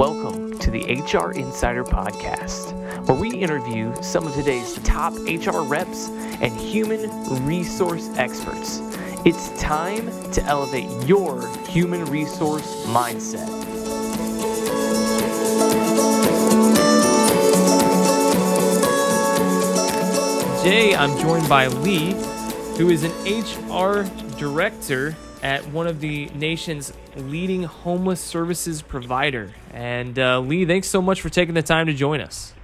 Welcome to the HR Insider Podcast, where we interview some of today's top HR reps and human resource experts. It's time to elevate your human resource mindset. Today, I'm joined by Lee, who is an HR director at one of the nation's leading homeless services provider. And uh, Lee, thanks so much for taking the time to join us.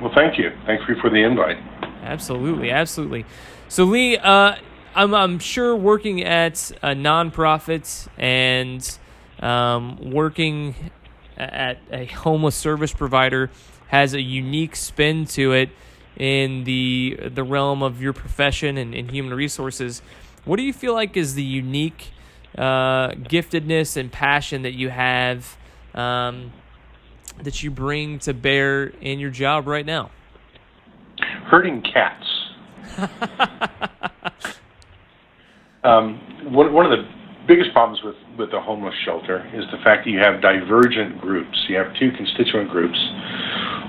Well, thank you. Thank you for the invite. Absolutely, absolutely. So, Lee, uh, I'm, I'm sure working at a nonprofit and um, working at a homeless service provider has a unique spin to it in the the realm of your profession and, and human resources. What do you feel like is the unique uh, giftedness and passion that you have um, that you bring to bear in your job right now? Herding cats. um, one, one of the biggest problems with, with the homeless shelter is the fact that you have divergent groups. You have two constituent groups,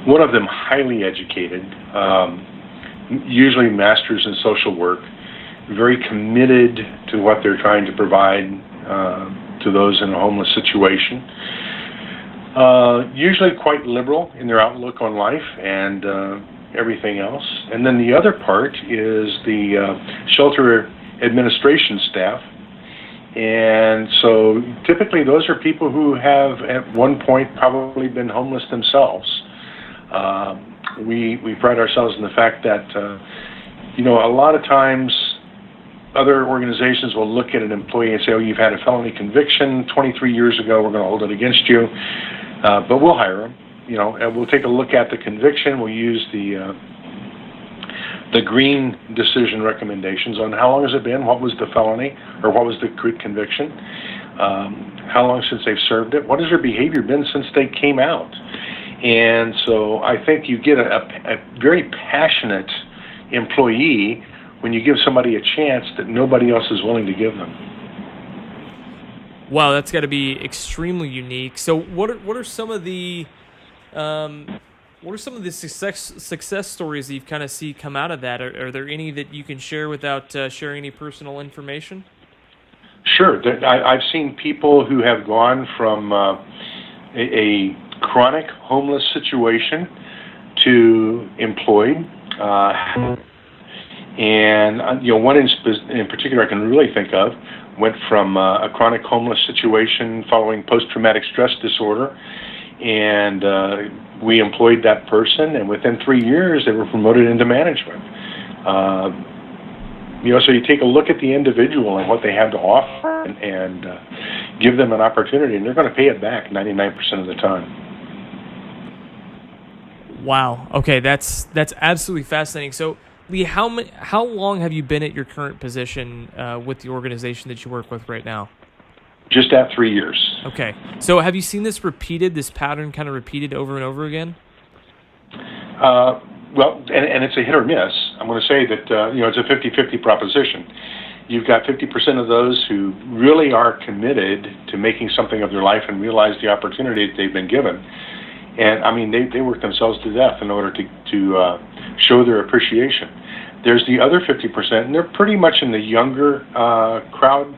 one of them highly educated, um, usually masters in social work, very committed to what they're trying to provide uh, to those in a homeless situation. Uh, usually quite liberal in their outlook on life and uh, everything else. And then the other part is the uh, shelter administration staff. And so typically those are people who have at one point probably been homeless themselves. Uh, we, we pride ourselves in the fact that, uh, you know, a lot of times other organizations will look at an employee and say, oh, you've had a felony conviction 23 years ago, we're going to hold it against you. Uh, but we'll hire them, you know, and we'll take a look at the conviction. We'll use the uh, the green decision recommendations on how long has it been, what was the felony, or what was the conviction, um, how long since they've served it, what has their behavior been since they came out. And so I think you get a, a, a very passionate employee when you give somebody a chance that nobody else is willing to give them. Wow, that's got to be extremely unique. So, what are what are some of the um, what are some of the success success stories that you've kind of see come out of that? Are, are there any that you can share without uh, sharing any personal information? Sure, I, have seen people who have gone from uh, a, a, chronic homeless situation to employed. Uh, and uh, you know, one in, in particular I can really think of went from uh, a chronic homeless situation following post-traumatic stress disorder, and uh, we employed that person, and within three years they were promoted into management. Uh, you know, so you take a look at the individual and what they have to offer, and, and uh, give them an opportunity, and they're going to pay it back 99% of the time. Wow. Okay, that's that's absolutely fascinating. So Lee, how many, how long have you been at your current position uh, with the organization that you work with right now? Just at three years. Okay. So have you seen this repeated, this pattern kind of repeated over and over again? Uh, well, and, and it's a hit or miss. I'm going to say that, uh, you know, it's a 50-50 proposition. You've got 50% of those who really are committed to making something of their life and realize the opportunity that they've been given. And I mean, they, they work themselves to death in order to, to uh, show their appreciation. There's the other 50%, and they're pretty much in the younger uh, crowd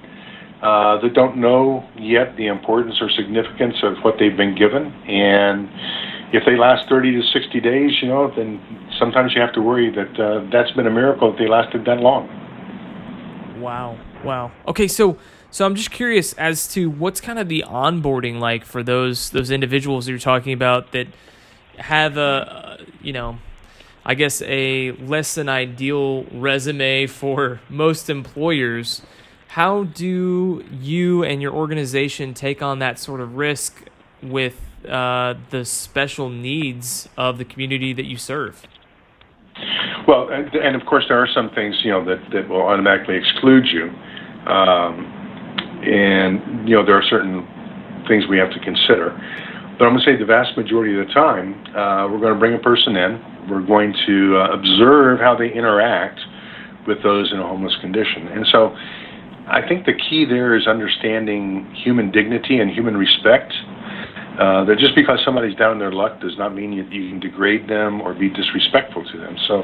uh, that don't know yet the importance or significance of what they've been given. And if they last 30 to 60 days, you know, then sometimes you have to worry that uh, that's been a miracle that they lasted that long. Wow. Wow. Okay, so so I'm just curious as to what's kind of the onboarding like for those those individuals you're talking about that have a you know I guess, a less than ideal resume for most employers. How do you and your organization take on that sort of risk with uh, the special needs of the community that you serve? Well, and, and, of course, there are some things you know that, that will automatically exclude you, um, and you know there are certain things we have to consider. But I'm going to say the vast majority of the time, uh, we're going to bring a person in we're going to uh, observe how they interact with those in a homeless condition. And so I think the key there is understanding human dignity and human respect. Uh, that just because somebody's down in their luck does not mean you, you can degrade them or be disrespectful to them. So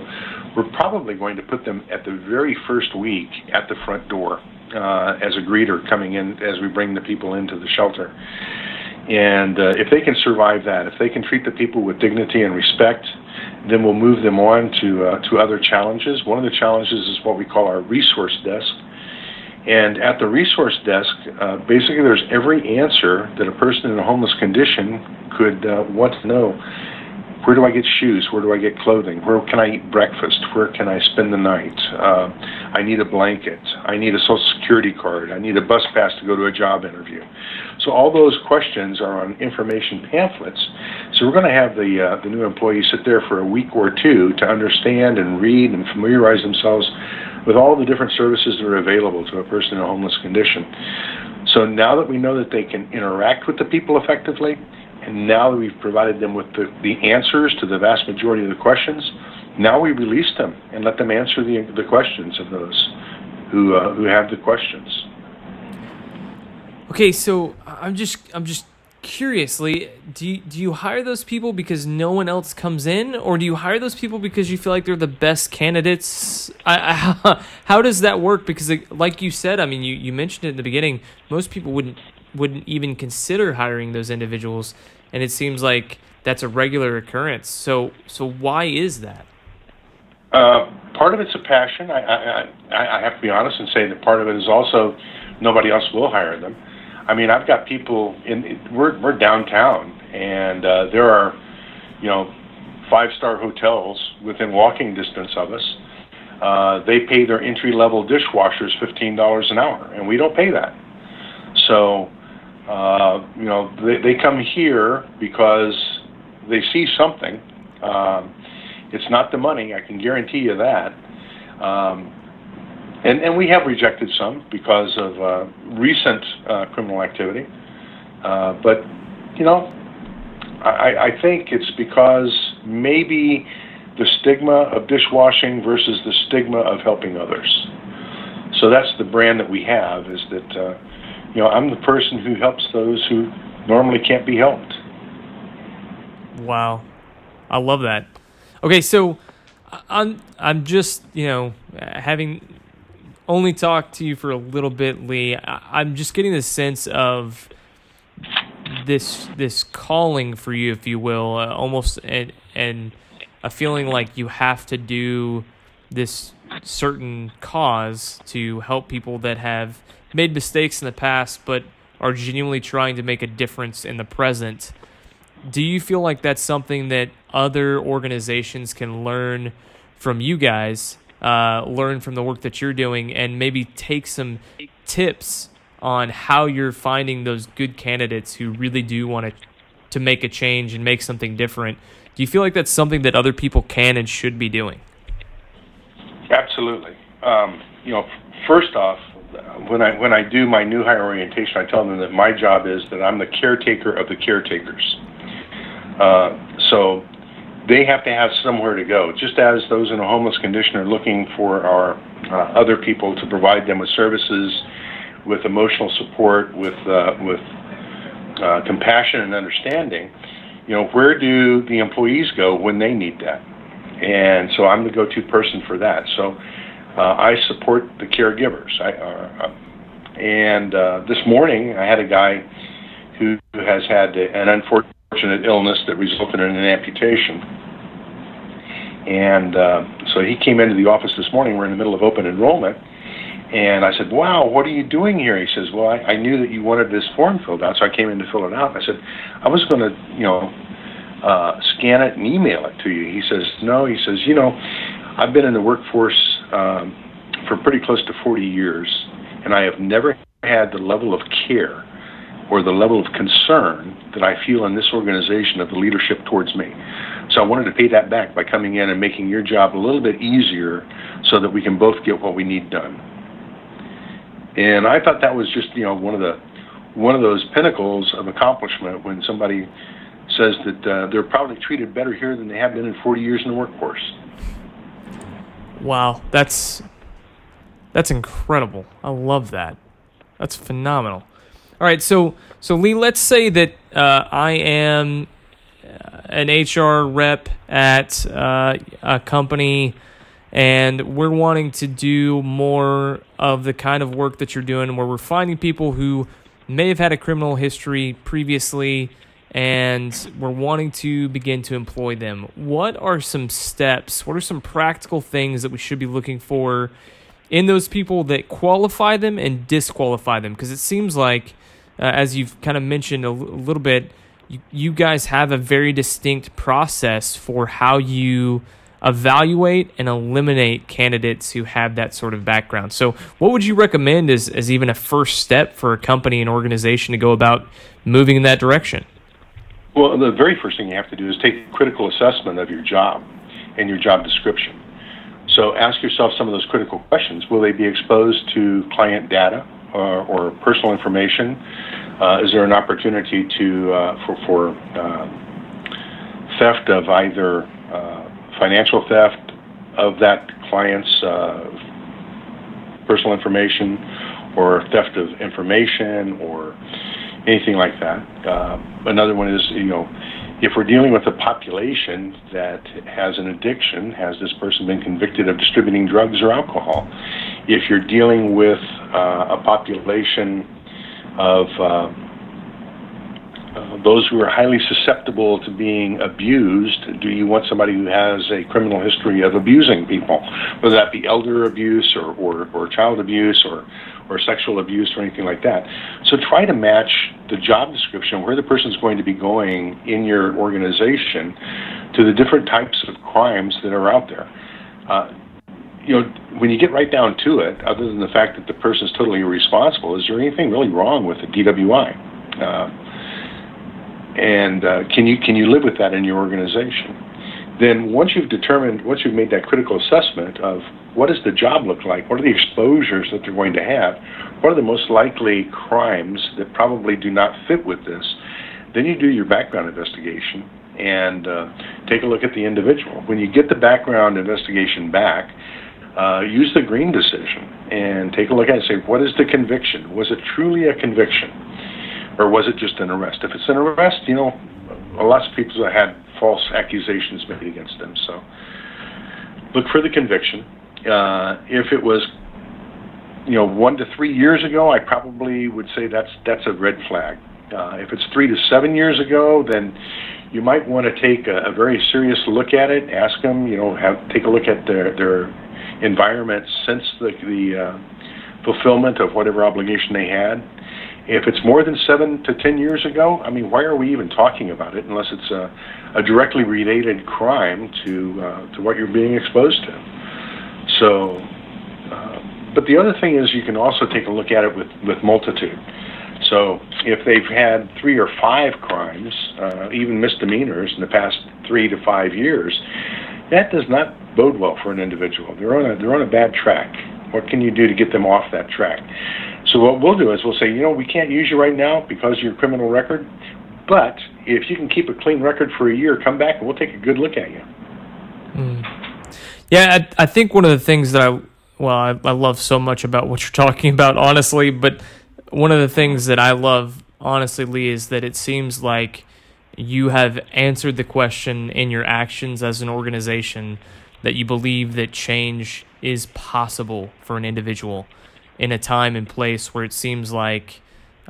we're probably going to put them at the very first week at the front door uh, as a greeter coming in as we bring the people into the shelter. And uh, if they can survive that, if they can treat the people with dignity and respect, then we'll move them on to uh, to other challenges. One of the challenges is what we call our resource desk. And at the resource desk, uh, basically, there's every answer that a person in a homeless condition could uh, want to know where do I get shoes? Where do I get clothing? Where can I eat breakfast? Where can I spend the night? Uh, I need a blanket. I need a social security card. I need a bus pass to go to a job interview. So all those questions are on information pamphlets. So we're going to have the uh, the new employees sit there for a week or two to understand and read and familiarize themselves with all the different services that are available to a person in a homeless condition. So now that we know that they can interact with the people effectively, and now that we've provided them with the, the answers to the vast majority of the questions, now we release them and let them answer the, the questions of those who, uh, who have the questions. Okay, so I'm just I'm just curiously, do you, do you hire those people because no one else comes in, or do you hire those people because you feel like they're the best candidates? I, I, how does that work? Because, like you said, I mean, you, you mentioned it in the beginning. Most people wouldn't wouldn't even consider hiring those individuals, and it seems like that's a regular occurrence. So, so why is that? Uh, part of it's a passion. I, I, I have to be honest and say that part of it is also nobody else will hire them. I mean, I've got people in. We're we're downtown, and uh, there are, you know, five-star hotels within walking distance of us. Uh, they pay their entry-level dishwashers fifteen dollars an hour, and we don't pay that. So uh, you know, they, they come here because they see something. Um, it's not the money, I can guarantee you that. Um, and, and we have rejected some because of uh, recent uh, criminal activity. Uh, but, you know, I, I think it's because maybe the stigma of dishwashing versus the stigma of helping others. So that's the brand that we have is that uh, you know, I'm the person who helps those who normally can't be helped. Wow, I love that. Okay, so I'm I'm just you know having only talked to you for a little bit, Lee. I'm just getting the sense of this this calling for you, if you will, uh, almost and and a feeling like you have to do this certain cause to help people that have made mistakes in the past, but are genuinely trying to make a difference in the present. Do you feel like that's something that other organizations can learn from you guys, uh, learn from the work that you're doing, and maybe take some tips on how you're finding those good candidates who really do want to to make a change and make something different? Do you feel like that's something that other people can and should be doing? Absolutely. Um, you know, first off, when I when I do my new hire orientation, I tell them that my job is that I'm the caretaker of the caretakers. Uh, so they have to have somewhere to go, just as those in a homeless condition are looking for our uh, other people to provide them with services, with emotional support, with uh, with uh, compassion and understanding. You know, where do the employees go when they need that? And so I'm the go-to person for that. So I support the caregivers. I, uh, uh, and uh, this morning, I had a guy who has had an unfortunate illness that resulted in an amputation. And uh, so he came into the office this morning. We're in the middle of open enrollment. And I said, Wow, what are you doing here? He says, Well, I, I knew that you wanted this form filled out, so I came in to fill it out. I said, I was going to, you know, uh, scan it and email it to you. He says, No. He says, You know, I've been in the workforce um, for pretty close to 40 years, and I have never had the level of care or the level of concern that I feel in this organization of the leadership towards me. So I wanted to pay that back by coming in and making your job a little bit easier so that we can both get what we need done. And I thought that was just, you know, one of the one of those pinnacles of accomplishment when somebody says that uh, they're probably treated better here than they have been in 40 years in the workforce. Wow, that's that's incredible. I love that. That's phenomenal. All right, so so Lee, let's say that uh, I am uh, an HR rep at uh, a company, and we're wanting to do more of the kind of work that you're doing, where we're finding people who may have had a criminal history previously and we're wanting to begin to employ them. What are some steps? What are some practical things that we should be looking for in those people that qualify them and disqualify them? Because it seems like, uh, as you've kind of mentioned a, l- a little bit, you, you guys have a very distinct process for how you evaluate and eliminate candidates who have that sort of background. So, what would you recommend as, as even a first step for a company and organization to go about moving in that direction? Well, the very first thing you have to do is take a critical assessment of your job and your job description. So ask yourself some of those critical questions. Will they be exposed to client data or, or personal information? Uh, is there an opportunity to uh, for, for uh, theft of either uh, financial theft of that client's uh, personal information or theft of information or anything like that. Uh, another one is, you know, if we're dealing with a population that has an addiction, has this person been convicted of distributing drugs or alcohol? If you're dealing with uh, a population of uh, uh, those who are highly susceptible to being abused, do you want somebody who has a criminal history of abusing people, whether that be elder abuse or, or, or child abuse or, or sexual abuse or anything like that? So try to match the job description, where the person's going to be going in your organization, to the different types of crimes that are out there. Uh, you know, when you get right down to it, other than the fact that the person is totally irresponsible, is there anything really wrong with a DWI? Uh, and uh, can you can you live with that in your organization? Then once you've determined, once you've made that critical assessment of what does the job look like, what are the exposures that they're going to have, what are the most likely crimes that probably do not fit with this, then you do your background investigation and uh, take a look at the individual. When you get the background investigation back, uh, use the green decision and take a look at it and say, what is the conviction? Was it truly a conviction? Or was it just an arrest? If it's an arrest, you know, lots of people have had false accusations made against them. So look for the conviction. Uh, if it was, you know, one to three years ago, I probably would say that's that's a red flag. Uh, if it's three to seven years ago, then you might want to take a, a very serious look at it. Ask them, you know, have take a look at their their environment since the the uh, fulfillment of whatever obligation they had if it's more than seven to ten years ago, I mean, why are we even talking about it unless it's a, a directly related crime to uh, to what you're being exposed to? So, uh, but the other thing is you can also take a look at it with with multitude. So if they've had three or five crimes, uh, even misdemeanors in the past three to five years, that does not bode well for an individual. They're on a they're on a bad track. What can you do to get them off that track? So what we'll do is we'll say, you know, we can't use you right now because of your criminal record, but if you can keep a clean record for a year, come back and we'll take a good look at you. Mm. Yeah, I, I, think one of the things that I well, I, I love so much about what you're talking about, honestly, but one of the things that I love, honestly, Lee, is that it seems like you have answered the question in your actions as an organization that you believe that change is possible for an individual in a time and place where it seems like,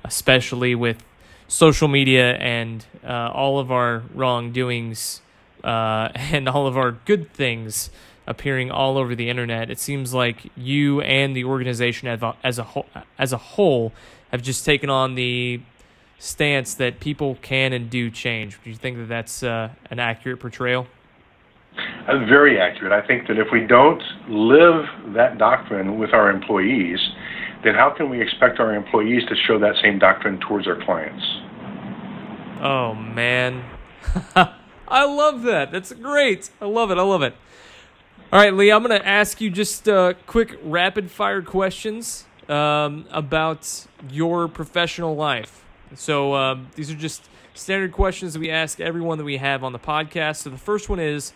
especially with social media and uh, all of our wrongdoings uh, and all of our good things appearing all over the internet, it seems like you and the organization as a, whole, as a whole have just taken on the stance that people can and do change. Do you think that that's uh, an accurate portrayal? Very accurate. I think that if we don't live that doctrine with our employees, then how can we expect our employees to show that same doctrine towards our clients? Oh, man. I love that. That's great. I love it. I love it. All right, Lee, I'm going to ask you just uh, quick rapid fire questions um, about your professional life. So um, these are just standard questions that we ask everyone that we have on the podcast. So the first one is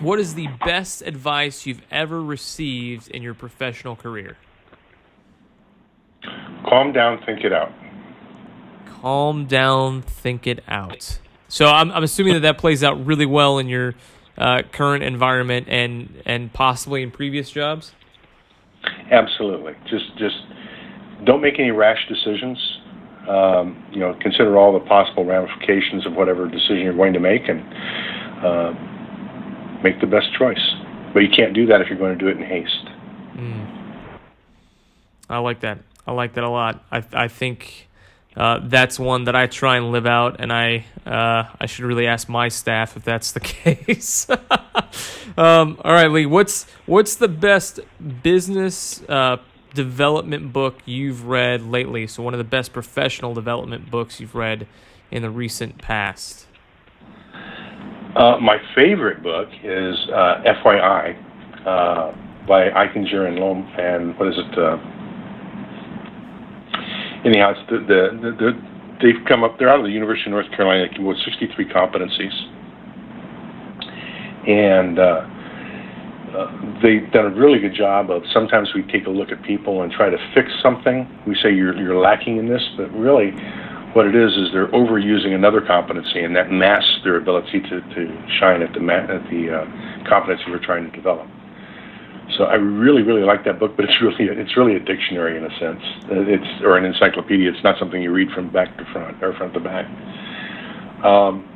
what is the best advice you've ever received in your professional career? Calm down, think it out. calm down, think it out. So I'm, I'm assuming that that plays out really well in your uh, current environment and and possibly in previous jobs. Absolutely. Just just don't make any rash decisions. Um, you know, consider all the possible ramifications of whatever decision you're going to make, and uh, make the best choice. But you can't do that if you're going to do it in haste. Mm. I like that. I like that a lot. I I think uh, that's one that I try and live out, and I uh, I should really ask my staff if that's the case. um, all right, Lee. What's what's the best business uh, development book you've read lately? So one of the best professional development books you've read in the recent past. Uh, my favorite book is uh, FYI uh, by Eichinger and Lohm, and what is it? Uh, anyhow, it's the, the, the, the, they've come up. They're out of the University of North Carolina. They came with 63 competencies, and uh, uh, they've done a really good job of. Sometimes we take a look at people and try to fix something. We say you're you're lacking in this, but really what it is is they're overusing another competency, and that masks their ability to, to shine at the at the uh, competency we're trying to develop. So I really, really like that book, but it's really it's really a dictionary in a sense. It's or an encyclopedia. It's not something you read from back to front or front to back. Um,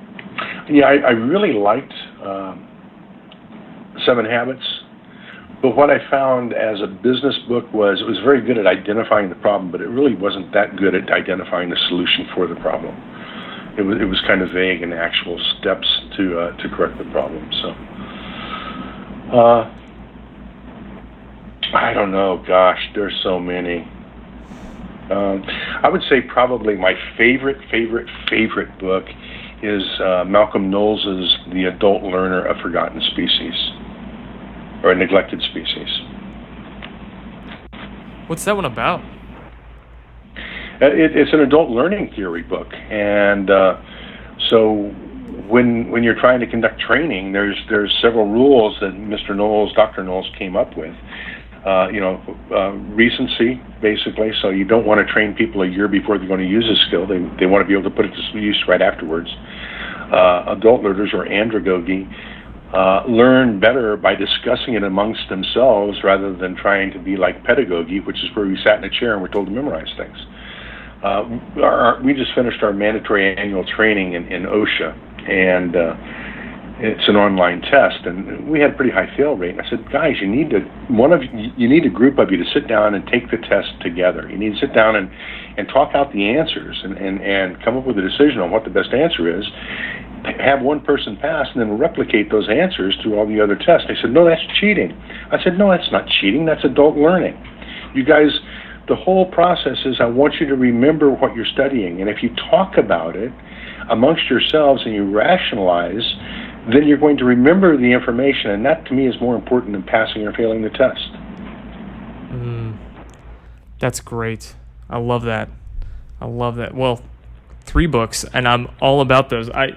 yeah, I, I really liked um, Seven Habits. But what I found as a business book was it was very good at identifying the problem, but it really wasn't that good at identifying the solution for the problem. It was it was kind of vague in actual steps to uh, to correct the problem. So. Uh, I don't know. Gosh, there's so many. Um, I would say probably my favorite, favorite, favorite book is uh, Malcolm Knowles's "The Adult Learner: A Forgotten Species." Or a neglected species. What's that one about? Uh, it, it's an adult learning theory book, and uh, so when when you're trying to conduct training, there's there's several rules that Mr. Knowles, Dr. Knowles, came up with. Uh, you know, uh, recency basically. So you don't want to train people a year before they're going to use a skill. They they want to be able to put it to use right afterwards. Uh, adult learners or andragogy uh, learn better by discussing it amongst themselves rather than trying to be like pedagogy, which is where we sat in a chair and we're told to memorize things. Uh, our, we just finished our mandatory annual training in, in OSHA, and uh, it's an online test, and we had a pretty high fail rate. And I said, guys, you need to one of you, need a group of you to sit down and take the test together. You need to sit down and and talk out the answers and and and come up with a decision on what the best answer is have one person pass and then replicate those answers through all the other tests. They said, no, that's cheating. I said, no, that's not cheating. That's adult learning. You guys, the whole process is I want you to remember what you're studying. And if you talk about it amongst yourselves and you rationalize, then you're going to remember the information. And that to me is more important than passing or failing the test. Mm, that's great. I love that. I love that. Well, three books, and I'm all about those. I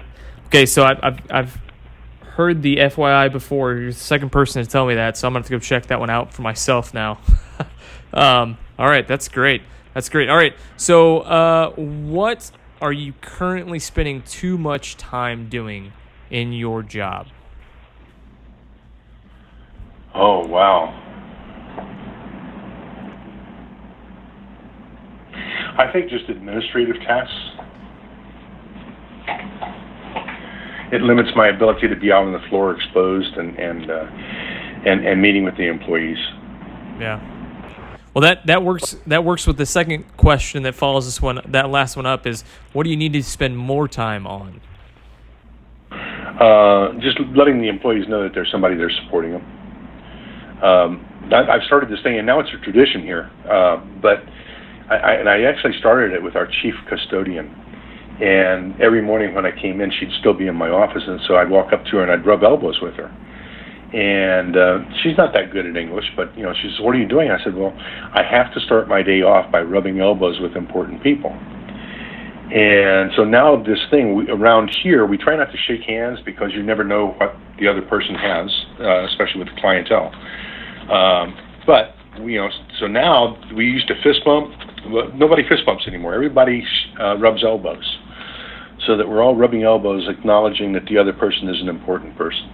Okay, so I, I've I've heard the FYI before. You're the second person to tell me that, so I'm gonna have to go check that one out for myself now. um, all right, that's great. That's great. All right, so uh, what are you currently spending too much time doing in your job? Oh wow. I think just administrative tasks it limits my ability to be out on the floor exposed and and uh, and, and meeting with the employees. Yeah. Well, that, that works. That works with the second question that follows this one. That last one up is, what do you need to spend more time on? Uh, just letting the employees know that there's somebody there supporting them. Um, I, have started this thing, and now it's a tradition here. Uh, but I, I, and I actually started it with our chief custodian. And every morning when I came in, she'd still be in my office, and so I'd walk up to her and I'd rub elbows with her. And uh, she's not that good at English, but you know, she says, "What are you doing?" I said, "Well, I have to start my day off by rubbing elbows with important people." And so now this thing we, around here, we try not to shake hands because you never know what the other person has, uh, especially with the clientele. Um, but you know, so now we used to fist bump. Nobody fist bumps anymore. Everybody uh, rubs elbows, so that we're all rubbing elbows, acknowledging that the other person is an important person.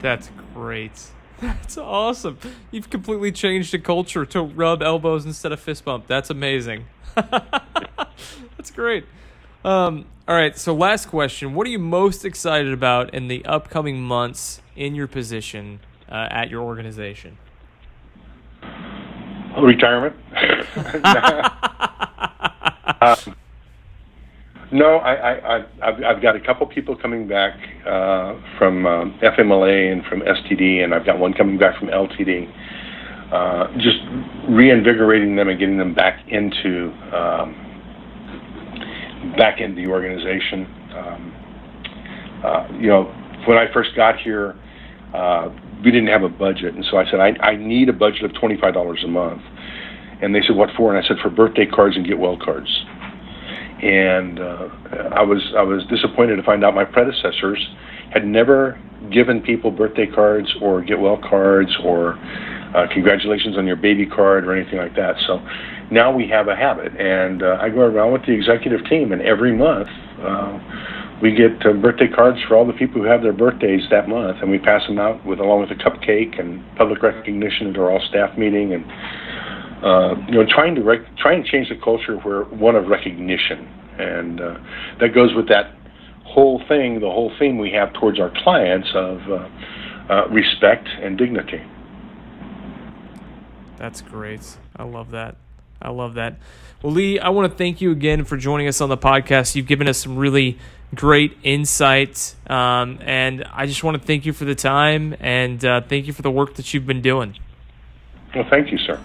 That's great. That's awesome. You've completely changed the culture to rub elbows instead of fist bump. That's amazing. That's great. Um, all right, so last question. What are you most excited about in the upcoming months in your position uh, at your organization? Retirement. um, no, I, I've got a couple people coming back uh, from um, FMLA and from STD, and I've got one coming back from LTD. Uh, just reinvigorating them and getting them back into um, back into the organization. Um, uh, you know, when I first got here, uh, we didn't have a budget, and so I said I, I need a budget of twenty five dollars a month. And they said, "What for?" And I said, "For birthday cards and get well cards." And uh, I was I was disappointed to find out my predecessors had never given people birthday cards or get well cards or uh, congratulations on your baby card or anything like that. So now we have a habit, and uh, I go around with the executive team, and every month uh, we get uh, birthday cards for all the people who have their birthdays that month, and we pass them out with along with a cupcake and public recognition at our all staff meeting. And uh, you know, trying to rec- try and change the culture where one of recognition, and uh, that goes with that whole thing, the whole theme we have towards our clients of uh, uh, respect and dignity. That's great. I love that. I love that. Well, Lee, I want to thank you again for joining us on the podcast. You've given us some really great insights, um, and I just want to thank you for the time and uh, thank you for the work that you've been doing. Well, thank you, sir.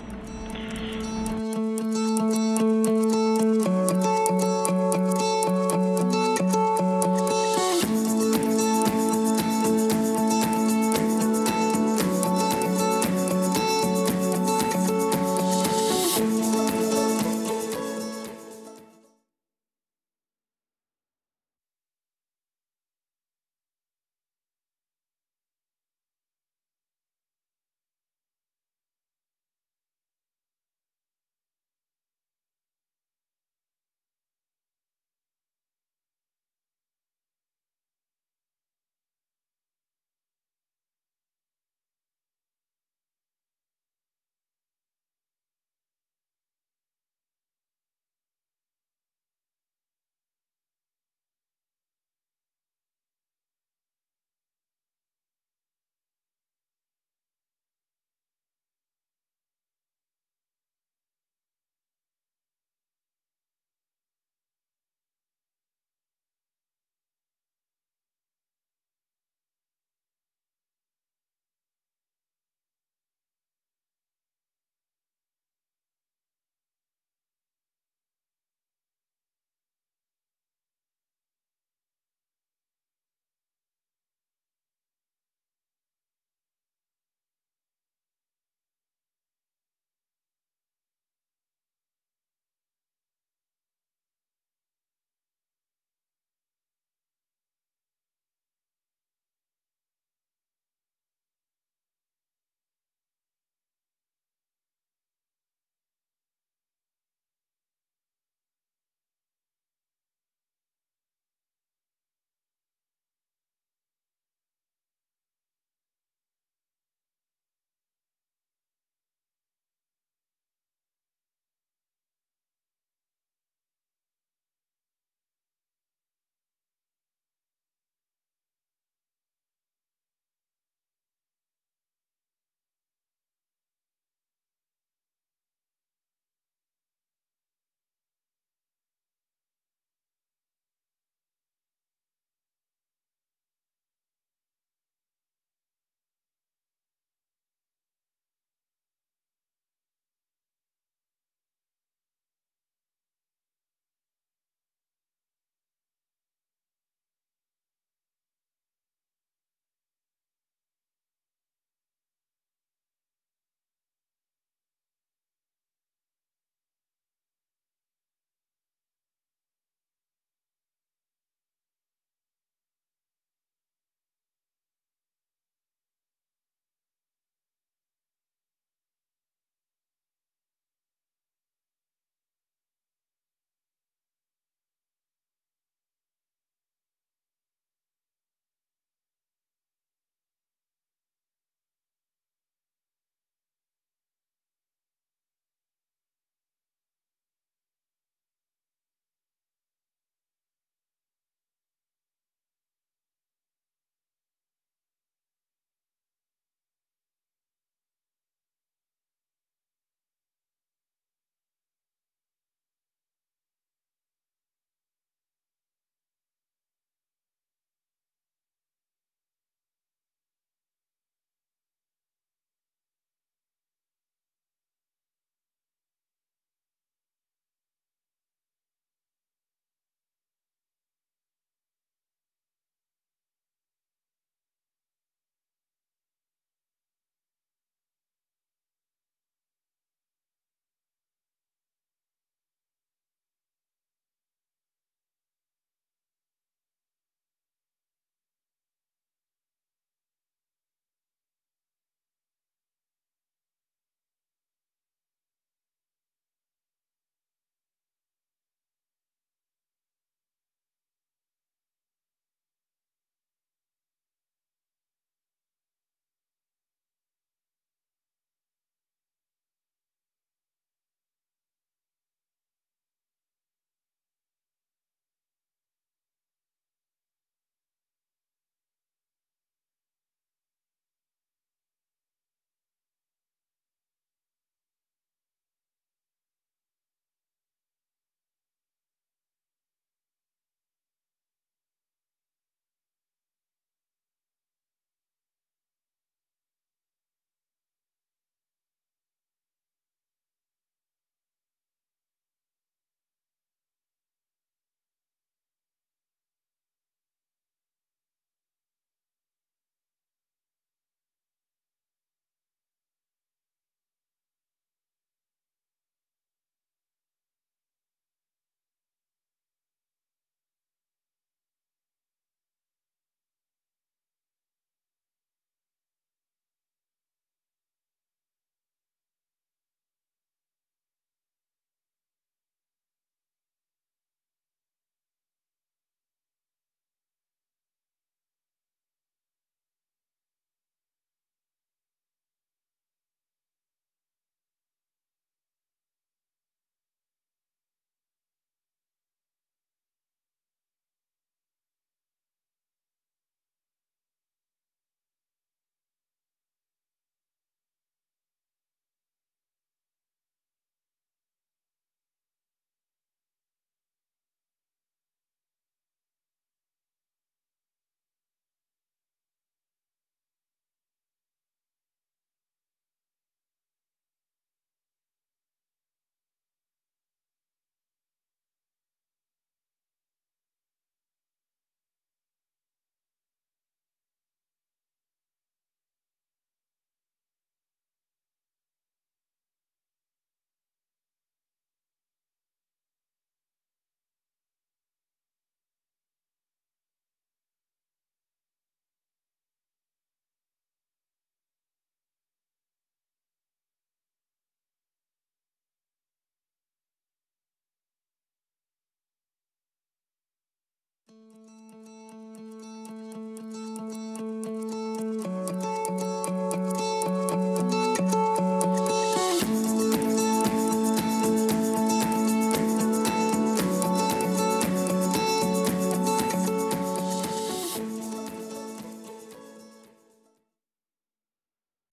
Música